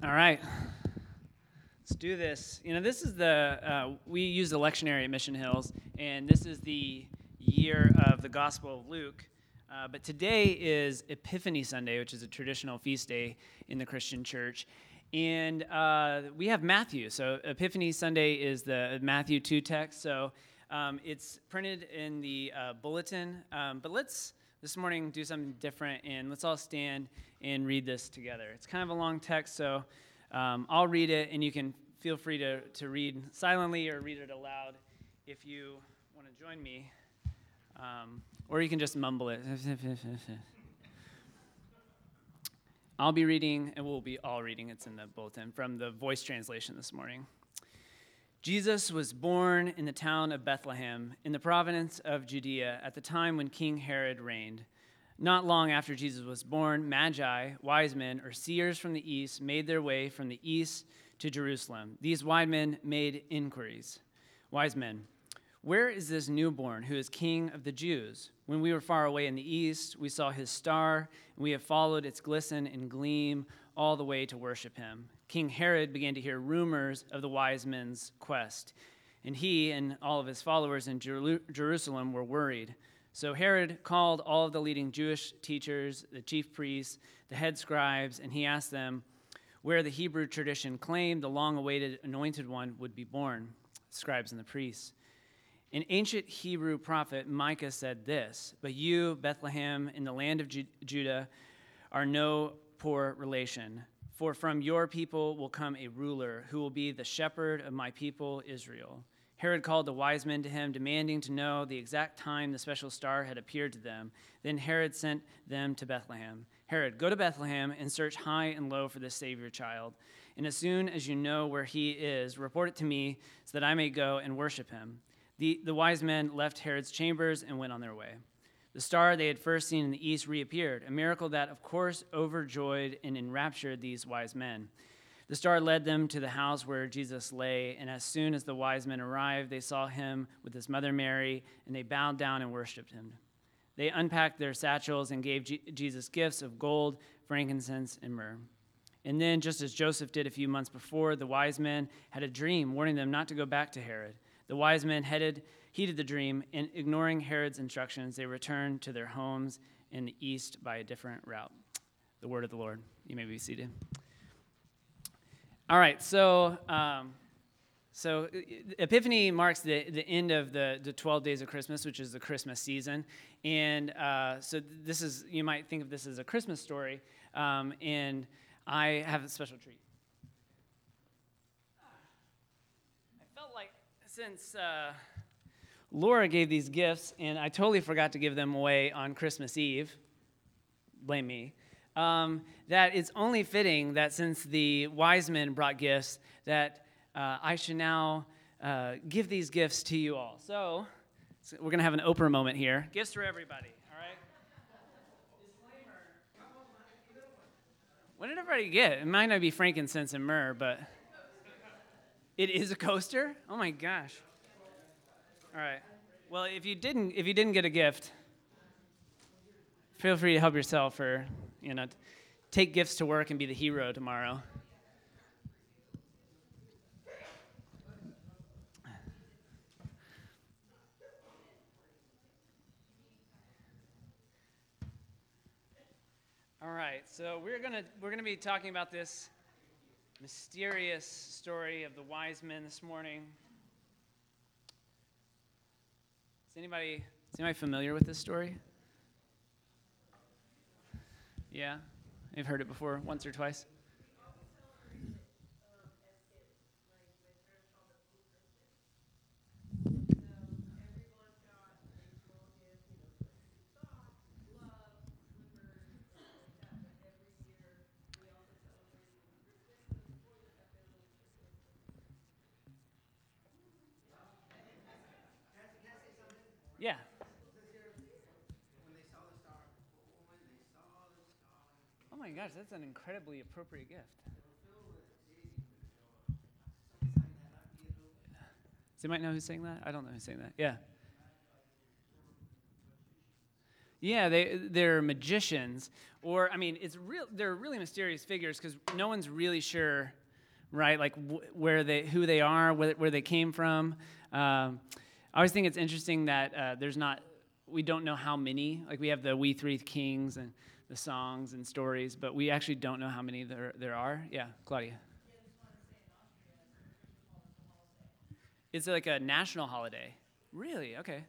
All right. Let's do this. You know, this is the, uh, we use the lectionary at Mission Hills, and this is the year of the Gospel of Luke. Uh, but today is Epiphany Sunday, which is a traditional feast day in the Christian church. And uh, we have Matthew. So, Epiphany Sunday is the Matthew 2 text. So, um, it's printed in the uh, bulletin. Um, but let's this morning do something different and let's all stand and read this together. It's kind of a long text, so um, I'll read it and you can feel free to, to read silently or read it aloud if you want to join me. Um, or you can just mumble it. I'll be reading, and we'll be all reading, it's in the bulletin, from the voice translation this morning. Jesus was born in the town of Bethlehem in the province of Judea at the time when King Herod reigned. Not long after Jesus was born, Magi, wise men, or seers from the east, made their way from the east to Jerusalem. These wise men made inquiries. Wise men, where is this newborn who is king of the Jews? When we were far away in the east, we saw his star, and we have followed its glisten and gleam all the way to worship him. King Herod began to hear rumors of the wise men's quest, and he and all of his followers in Jerusalem were worried. So Herod called all of the leading Jewish teachers, the chief priests, the head scribes, and he asked them where the Hebrew tradition claimed the long awaited anointed one would be born, scribes and the priests. An ancient Hebrew prophet, Micah, said this But you, Bethlehem, in the land of Judah, are no poor relation. For from your people will come a ruler who will be the shepherd of my people Israel. Herod called the wise men to him, demanding to know the exact time the special star had appeared to them. Then Herod sent them to Bethlehem. Herod, go to Bethlehem and search high and low for this Savior child. And as soon as you know where he is, report it to me so that I may go and worship him. The, the wise men left Herod's chambers and went on their way. The star they had first seen in the east reappeared, a miracle that, of course, overjoyed and enraptured these wise men. The star led them to the house where Jesus lay, and as soon as the wise men arrived, they saw him with his mother Mary, and they bowed down and worshiped him. They unpacked their satchels and gave G- Jesus gifts of gold, frankincense, and myrrh. And then, just as Joseph did a few months before, the wise men had a dream warning them not to go back to Herod. The wise men headed heeded the dream, and ignoring Herod's instructions, they returned to their homes in the east by a different route. The word of the Lord. You may be seated. All right, so um, so Epiphany marks the, the end of the, the 12 days of Christmas, which is the Christmas season. And uh, so this is, you might think of this as a Christmas story. Um, and I have a special treat. I felt like since. Uh, Laura gave these gifts, and I totally forgot to give them away on Christmas Eve. Blame me. Um, that it's only fitting that since the wise men brought gifts, that uh, I should now uh, give these gifts to you all. So, so we're going to have an Oprah moment here. Gifts for everybody, all right? What did everybody get? It might not be frankincense and myrrh, but it is a coaster? Oh my gosh. All right. Well, if you didn't if you didn't get a gift, feel free to help yourself or, you know, take gifts to work and be the hero tomorrow. All right, so we're gonna we're gonna be talking about this mysterious story of the wise men this morning. Is anybody, is anybody familiar with this story? Yeah? You've heard it before, once or twice? Yeah. Oh my gosh, that's an incredibly appropriate gift. Does anybody know who's saying that? I don't know who's saying that. Yeah. Yeah, they they're magicians, or I mean, it's real. They're really mysterious figures because no one's really sure, right? Like wh- where they, who they are, where, where they came from. Um, I always think it's interesting that uh, there's not, we don't know how many. Like we have the We Three Kings and the songs and stories, but we actually don't know how many there there are. Yeah, Claudia. It's like a national holiday. Really? Okay.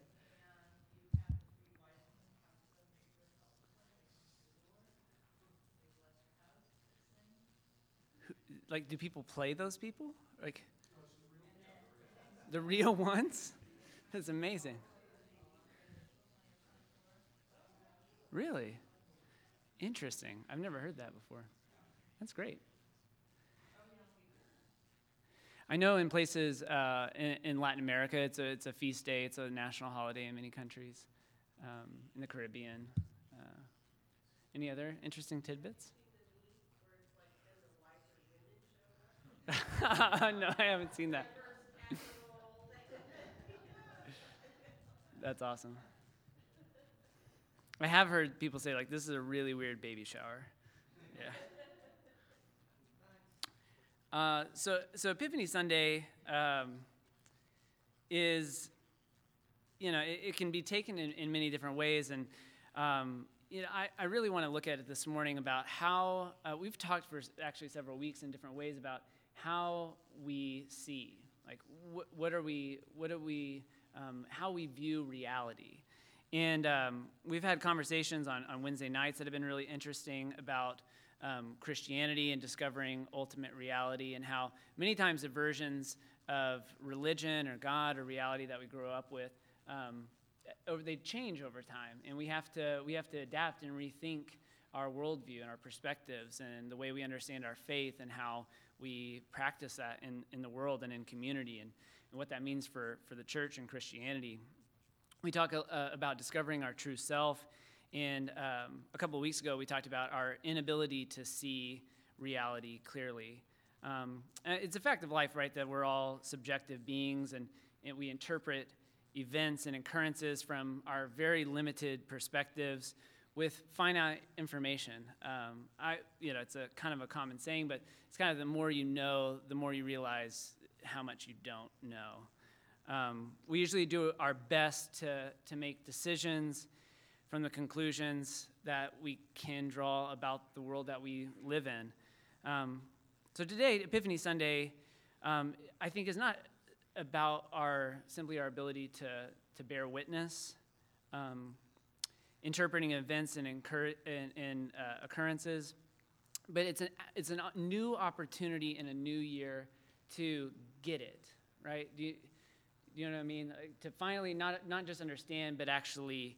like do people play those people like the real ones that's amazing really? Interesting. I've never heard that before. That's great. I know in places uh, in, in, latin america it's a, it's a feast day it's a national holiday in many countries um, in the caribbean. Uh, any other interesting tidbits? No, I haven't seen that. That's awesome. I have heard people say like this is a really weird baby shower. Yeah. Uh, so so Epiphany Sunday um, is, you know, it, it, can be taken in, in many different ways, and um, you know, I, I really want to look at it this morning about how uh, we've talked for actually several weeks in different ways about how we see, like wh- what are we, what are we, um, how we view reality. And um, we've had conversations on, on Wednesday nights that have been really interesting about um, Christianity and discovering ultimate reality, and how many times the versions of religion or God or reality that we grow up with, um, they change over time, and we have to we have to adapt and rethink our worldview and our perspectives and the way we understand our faith and how we practice that in, in the world and in community and, and what that means for, for the church and Christianity. We talk uh, about discovering our true self. And um, a couple weeks ago, we talked about our inability to see reality clearly. Um, it's a fact of life, right, that we're all subjective beings and, and we interpret events and occurrences from our very limited perspectives with finite information. Um, I, you know, it's a kind of a common saying, but it's kind of the more you know, the more you realize how much you don't know. Um, we usually do our best to, to make decisions from the conclusions that we can draw about the world that we live in. Um, so today, Epiphany Sunday, um, I think is not about our simply our ability to, to bear witness. Um, interpreting events and, incur- and, and uh, occurrences. But it's, an, it's a new opportunity in a new year to get it, right? You, know what I mean? to finally not, not just understand, but actually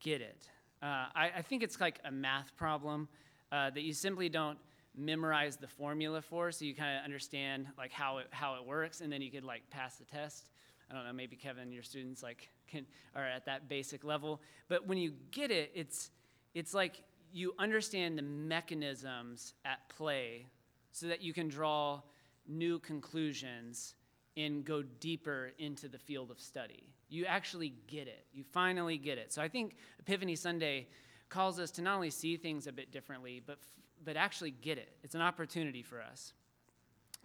get it. Uh, I, I, think it's like a math problem uh, that you simply don't memorize the formula for, so you kind of understand like how it, how it works, and then you could like pass the test. I don't know, maybe Kevin, your students like can, are at that basic level. But when you get it, it's, it's like you understand the mechanisms at play so that you can draw new conclusions and go deeper into the field of study. You actually get it. You finally get it. So I think Epiphany Sunday calls us to not only see things a bit differently, but, but actually get it. It's an opportunity for us.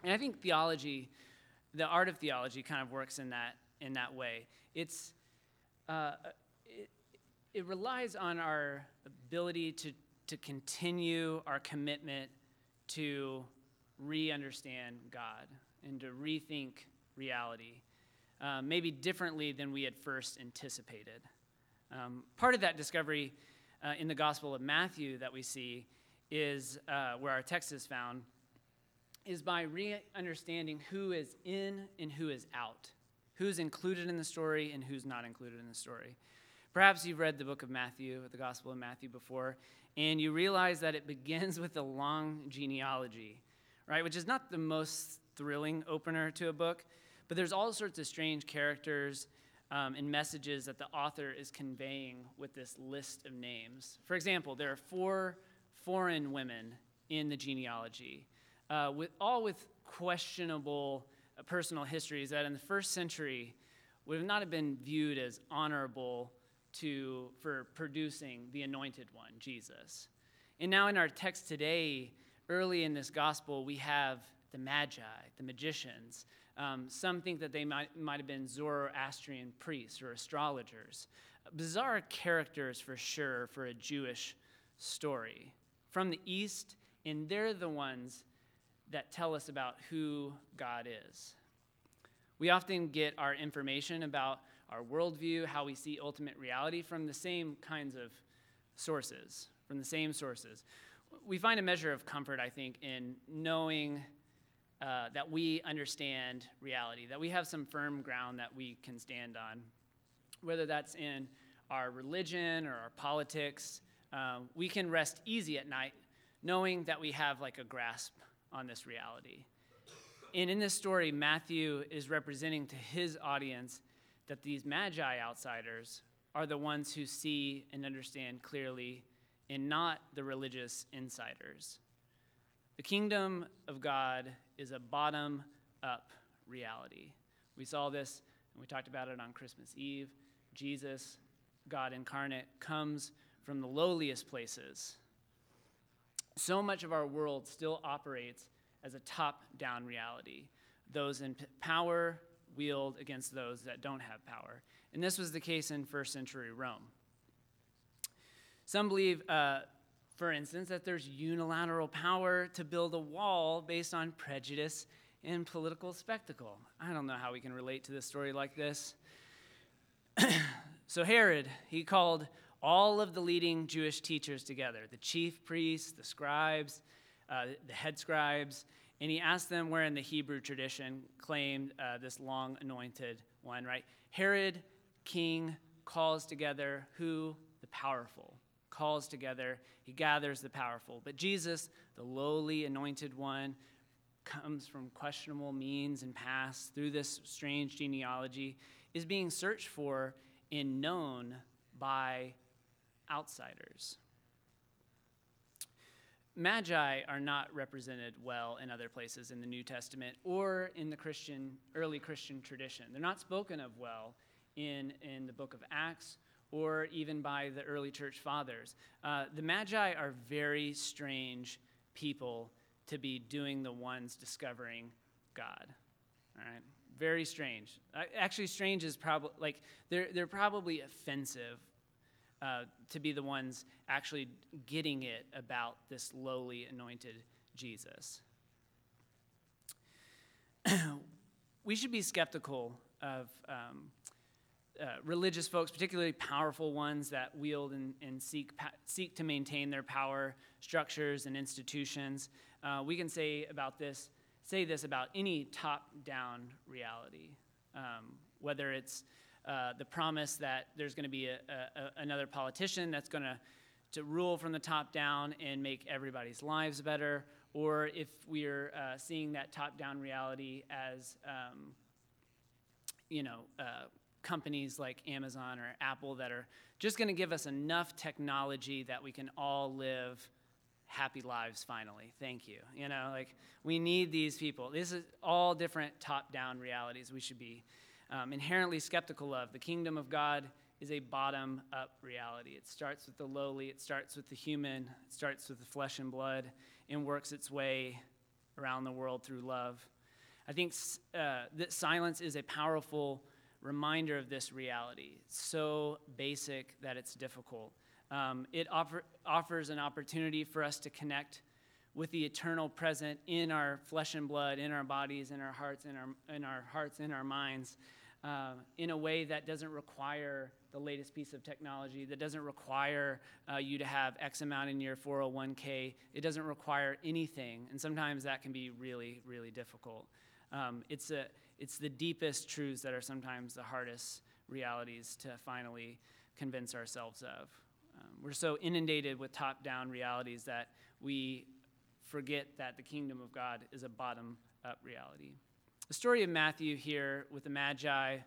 And I think theology, the art of theology, kind of works in that, in that way. It's, uh, it, it relies on our ability to, to continue our commitment to re understand God and to rethink reality, uh, maybe differently than we had first anticipated. Um, part of that discovery uh, in the Gospel of Matthew that we see is uh, where our text is found, is by re understanding who is in and who is out who's included in the story and who's not included in the story. Perhaps you've read the book of Matthew, the Gospel of Matthew before, and you realize that it begins with a long genealogy, right? Which is not the most thrilling opener to a book, but there's all sorts of strange characters um, and messages that the author is conveying with this list of names. For example, there are four foreign women in the genealogy, uh, with, all with questionable personal histories that in the first century would not have been viewed as honorable to, for producing the anointed one, Jesus. And now in our text today, early in this gospel, we have the Magi, the magicians. Um, some think that they might, might have been Zoroastrian priests or astrologers. Bizarre characters for sure for a Jewish story. From the East, and they're the ones that tell us about who God is. We often get our information about our worldview, how we see ultimate reality from the same kinds of sources, from the same sources. We find a measure of comfort, I think, in knowing uh, that we understand reality, that we have some firm ground that we can stand on, whether that's in our religion or our politics. Uh, we can rest easy at night knowing that we have like a grasp on this reality. And in this story, Matthew is representing to his audience that these magi outsiders are the ones who see and understand clearly and not the religious insiders. The kingdom of God is a bottom up reality. We saw this and we talked about it on Christmas Eve. Jesus, God incarnate, comes from the lowliest places. So much of our world still operates as a top down reality. Those in power wield against those that don't have power. And this was the case in first century Rome. Some believe, uh, for instance, that there's unilateral power to build a wall based on prejudice and political spectacle. I don't know how we can relate to this story like this. so, Herod, he called all of the leading Jewish teachers together the chief priests, the scribes, uh, the head scribes, and he asked them where in the Hebrew tradition claimed uh, this long anointed one, right? Herod, king, calls together who? The powerful. Calls together, he gathers the powerful. But Jesus, the lowly anointed one, comes from questionable means and past through this strange genealogy, is being searched for and known by outsiders. Magi are not represented well in other places in the New Testament or in the Christian, early Christian tradition. They're not spoken of well in, in the book of Acts or even by the early church fathers. Uh, the Magi are very strange people to be doing the ones discovering God. All right? Very strange. Actually, strange is probably like they're, they're probably offensive uh, to be the ones actually getting it about this lowly anointed Jesus. we should be skeptical of um, uh, religious folks, particularly powerful ones that wield and, and seek, pa- seek to maintain their power structures and institutions. Uh, we can say about this, say this about any top-down reality, um, whether it's uh, the promise that there's going to be a, a, another politician that's going to to rule from the top down and make everybody's lives better, or if we're uh, seeing that top down reality as, um, you know, uh, companies like Amazon or Apple that are just going to give us enough technology that we can all live happy lives finally. Thank you. You know, like we need these people. This is all different top down realities we should be um, inherently skeptical of. The kingdom of God is a bottom up reality. It starts with the lowly, it starts with the human, it starts with the flesh and blood, and works its way around the world through love. I think uh, that silence is a powerful reminder of this reality. It's so basic that it's difficult. Um, it offer, offers an opportunity for us to connect with the eternal present in our flesh and blood, in our bodies, in our hearts, in our, in our hearts, in our minds uh, in a way that doesn't require the latest piece of technology, that doesn't require uh, you to have X amount in your 401k. It doesn't require anything. And sometimes that can be really, really difficult. Um, it's, a, it's the deepest truths that are sometimes the hardest realities to finally convince ourselves of. Um, we're so inundated with top down realities that we forget that the kingdom of God is a bottom up reality. The story of Matthew here with the Magi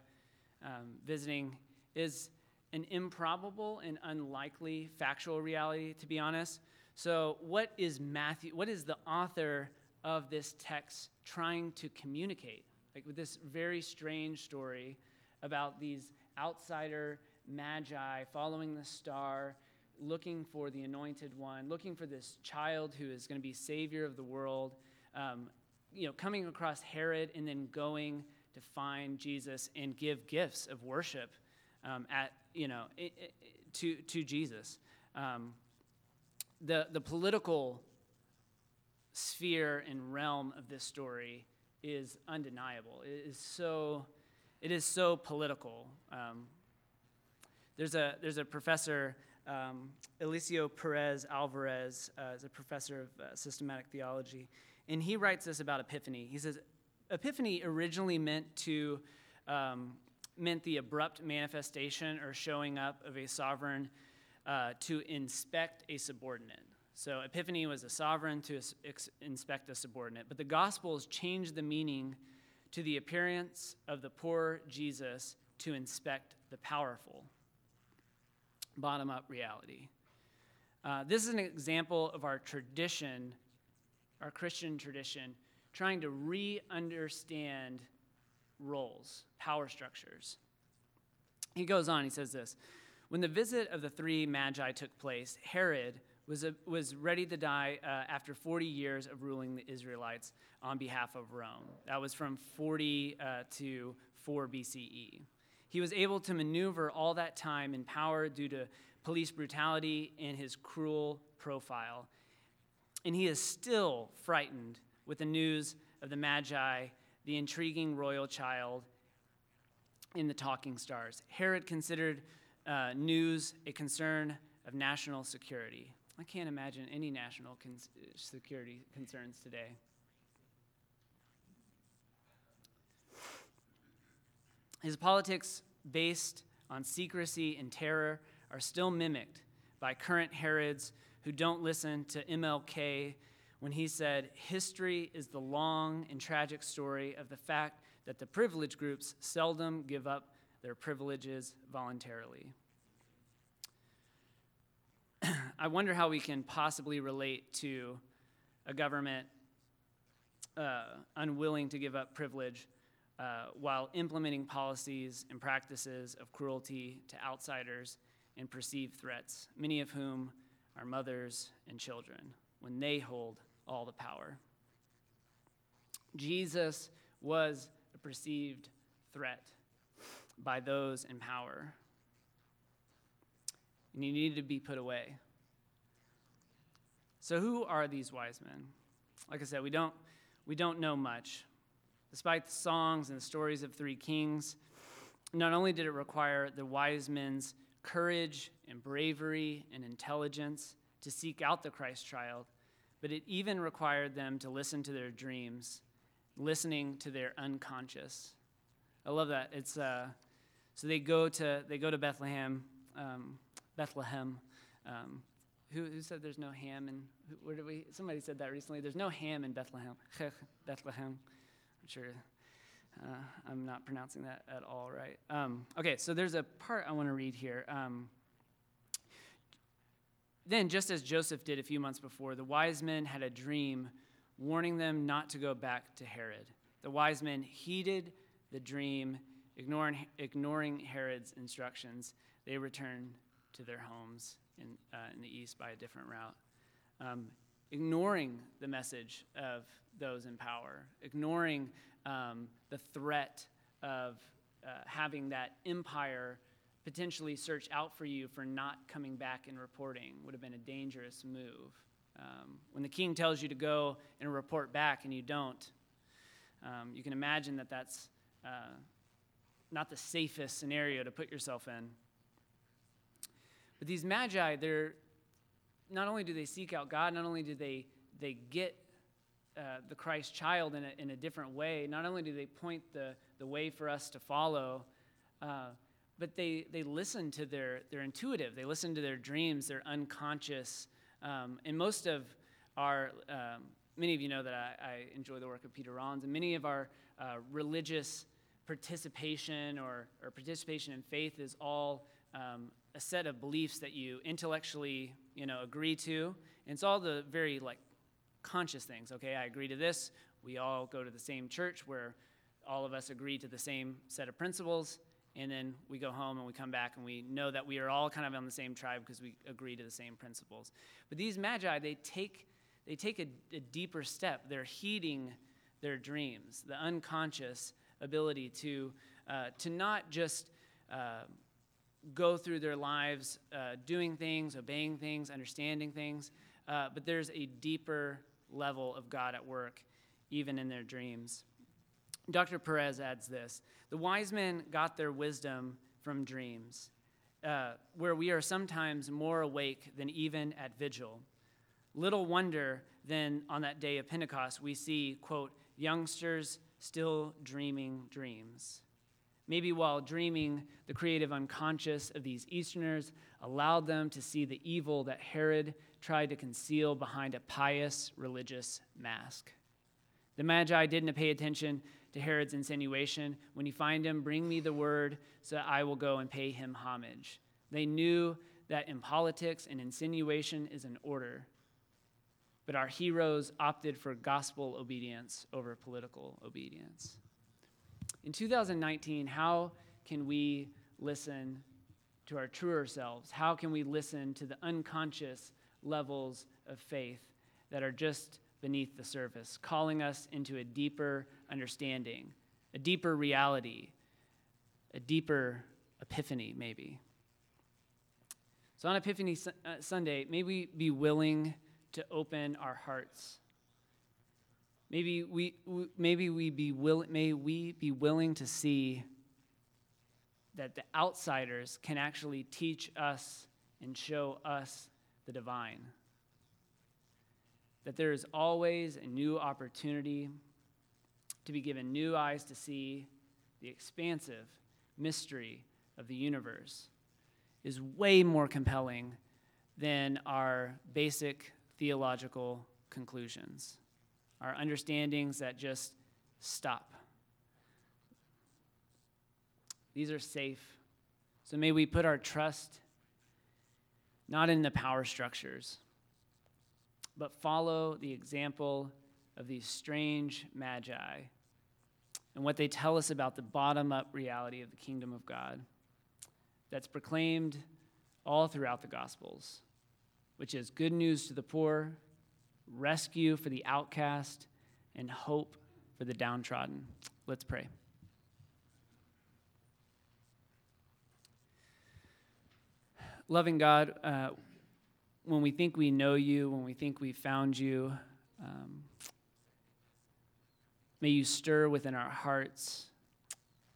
um, visiting is an improbable and unlikely factual reality, to be honest. So, what is Matthew, what is the author of this text trying to communicate? Like with this very strange story about these outsider magi following the star, looking for the anointed one, looking for this child who is going to be savior of the world, um, you know, coming across Herod and then going to find Jesus and give gifts of worship um, at, you know, it, it, to, to Jesus. Um, the, the political sphere and realm of this story is undeniable. It is so, it is so political. Um, there's, a, there's a professor, um, Perez Alvarez, uh, is a professor of uh, systematic theology, and he writes this about Epiphany. He says, Epiphany originally meant to um, meant the abrupt manifestation or showing up of a sovereign uh, to inspect a subordinate. So Epiphany was a sovereign to inspect a subordinate. But the Gospels changed the meaning to the appearance of the poor Jesus to inspect the powerful. Bottom up reality. Uh, this is an example of our tradition, our Christian tradition, trying to re understand roles, power structures. He goes on, he says this When the visit of the three magi took place, Herod was, a, was ready to die uh, after 40 years of ruling the Israelites on behalf of Rome. That was from 40 uh, to 4 BCE. He was able to maneuver all that time in power due to police brutality and his cruel profile. And he is still frightened with the news of the Magi, the intriguing royal child, in the talking stars. Herod considered uh, news a concern of national security. I can't imagine any national con- security concerns today. His politics, based on secrecy and terror, are still mimicked by current Herods who don't listen to MLK when he said, History is the long and tragic story of the fact that the privileged groups seldom give up their privileges voluntarily. I wonder how we can possibly relate to a government uh, unwilling to give up privilege uh, while implementing policies and practices of cruelty to outsiders and perceived threats, many of whom are mothers and children, when they hold all the power. Jesus was a perceived threat by those in power, and he needed to be put away. So, who are these wise men? Like I said, we don't, we don't know much. Despite the songs and the stories of three kings, not only did it require the wise men's courage and bravery and intelligence to seek out the Christ child, but it even required them to listen to their dreams, listening to their unconscious. I love that. It's uh, so they go to they go to Bethlehem, um, Bethlehem. Um, who, who, said there's no ham in where did we? Somebody said that recently. There's no ham in Bethlehem. Bethlehem. I'm sure uh, I'm not pronouncing that at all right. Um, okay, so there's a part I want to read here. Um, then, just as Joseph did a few months before, the wise men had a dream warning them not to go back to Herod. The wise men heeded the dream, ignoring, ignoring Herod's instructions. They returned to their homes in, uh, in the east by a different route. Um, ignoring the message of those in power, ignoring um, the threat of uh, having that empire potentially search out for you for not coming back and reporting would have been a dangerous move. Um, when the king tells you to go and report back and you don't, um, you can imagine that that's uh, not the safest scenario to put yourself in. But these magi, they're not only do they seek out God, not only do they they get uh, the Christ child in a, in a different way. Not only do they point the, the way for us to follow, uh, but they, they listen to their, their intuitive, they listen to their dreams, their unconscious. Um, and most of our, um, many of you know that I, I, enjoy the work of Peter Rollins, and many of our uh, religious participation or, or participation in faith is all um, a set of beliefs that you intellectually you know agree to and it's all the very like conscious things. Okay, I agree to this. We all go to the same church where all of us agree to the same set of principles, and then we go home and we come back and we know that we are all kind of on the same tribe because we agree to the same principles. But these magi, they take, they take a, a deeper step. They're heeding their dreams, the unconscious ability to, uh, to not just uh, go through their lives uh, doing things, obeying things, understanding things, uh, but there's a deeper level of God at work, even in their dreams. Dr. Perez adds this The wise men got their wisdom from dreams, uh, where we are sometimes more awake than even at vigil. Little wonder then on that day of Pentecost we see, quote, youngsters still dreaming dreams. Maybe while dreaming, the creative unconscious of these Easterners allowed them to see the evil that Herod tried to conceal behind a pious religious mask. The Magi didn't pay attention to Herod's insinuation When you find him, bring me the word so that I will go and pay him homage. They knew that in politics, an insinuation is an order. But our heroes opted for gospel obedience over political obedience. In 2019, how can we listen to our truer selves? How can we listen to the unconscious levels of faith that are just beneath the surface, calling us into a deeper understanding, a deeper reality, a deeper epiphany, maybe? So on Epiphany uh, Sunday, may we be willing to open our hearts Maybe we, maybe we be will, may we be willing to see that the outsiders can actually teach us and show us the divine. That there is always a new opportunity to be given new eyes to see the expansive mystery of the universe is way more compelling than our basic theological conclusions our understandings that just stop. These are safe. So may we put our trust not in the power structures, but follow the example of these strange magi and what they tell us about the bottom up reality of the kingdom of God that's proclaimed all throughout the Gospels, which is good news to the poor, rescue for the outcast, and hope for the downtrodden. Let's pray. Loving God, uh, when we think we know you, when we think we've found you, um, may you stir within our hearts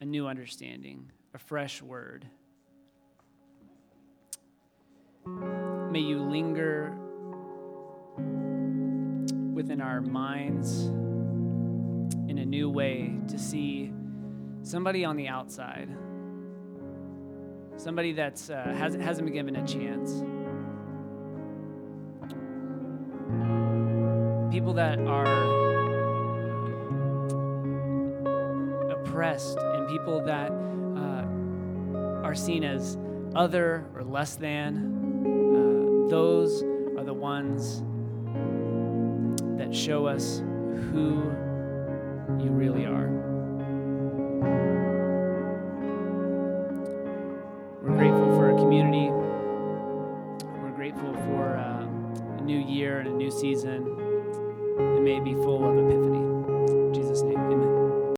a new understanding, a fresh word. May you linger within our minds in a new way to see somebody on the outside, somebody that uh, has, hasn't been given a chance. People that are oppressed and people that uh, are seen as other or less than, uh, those are the ones that show us who you really are.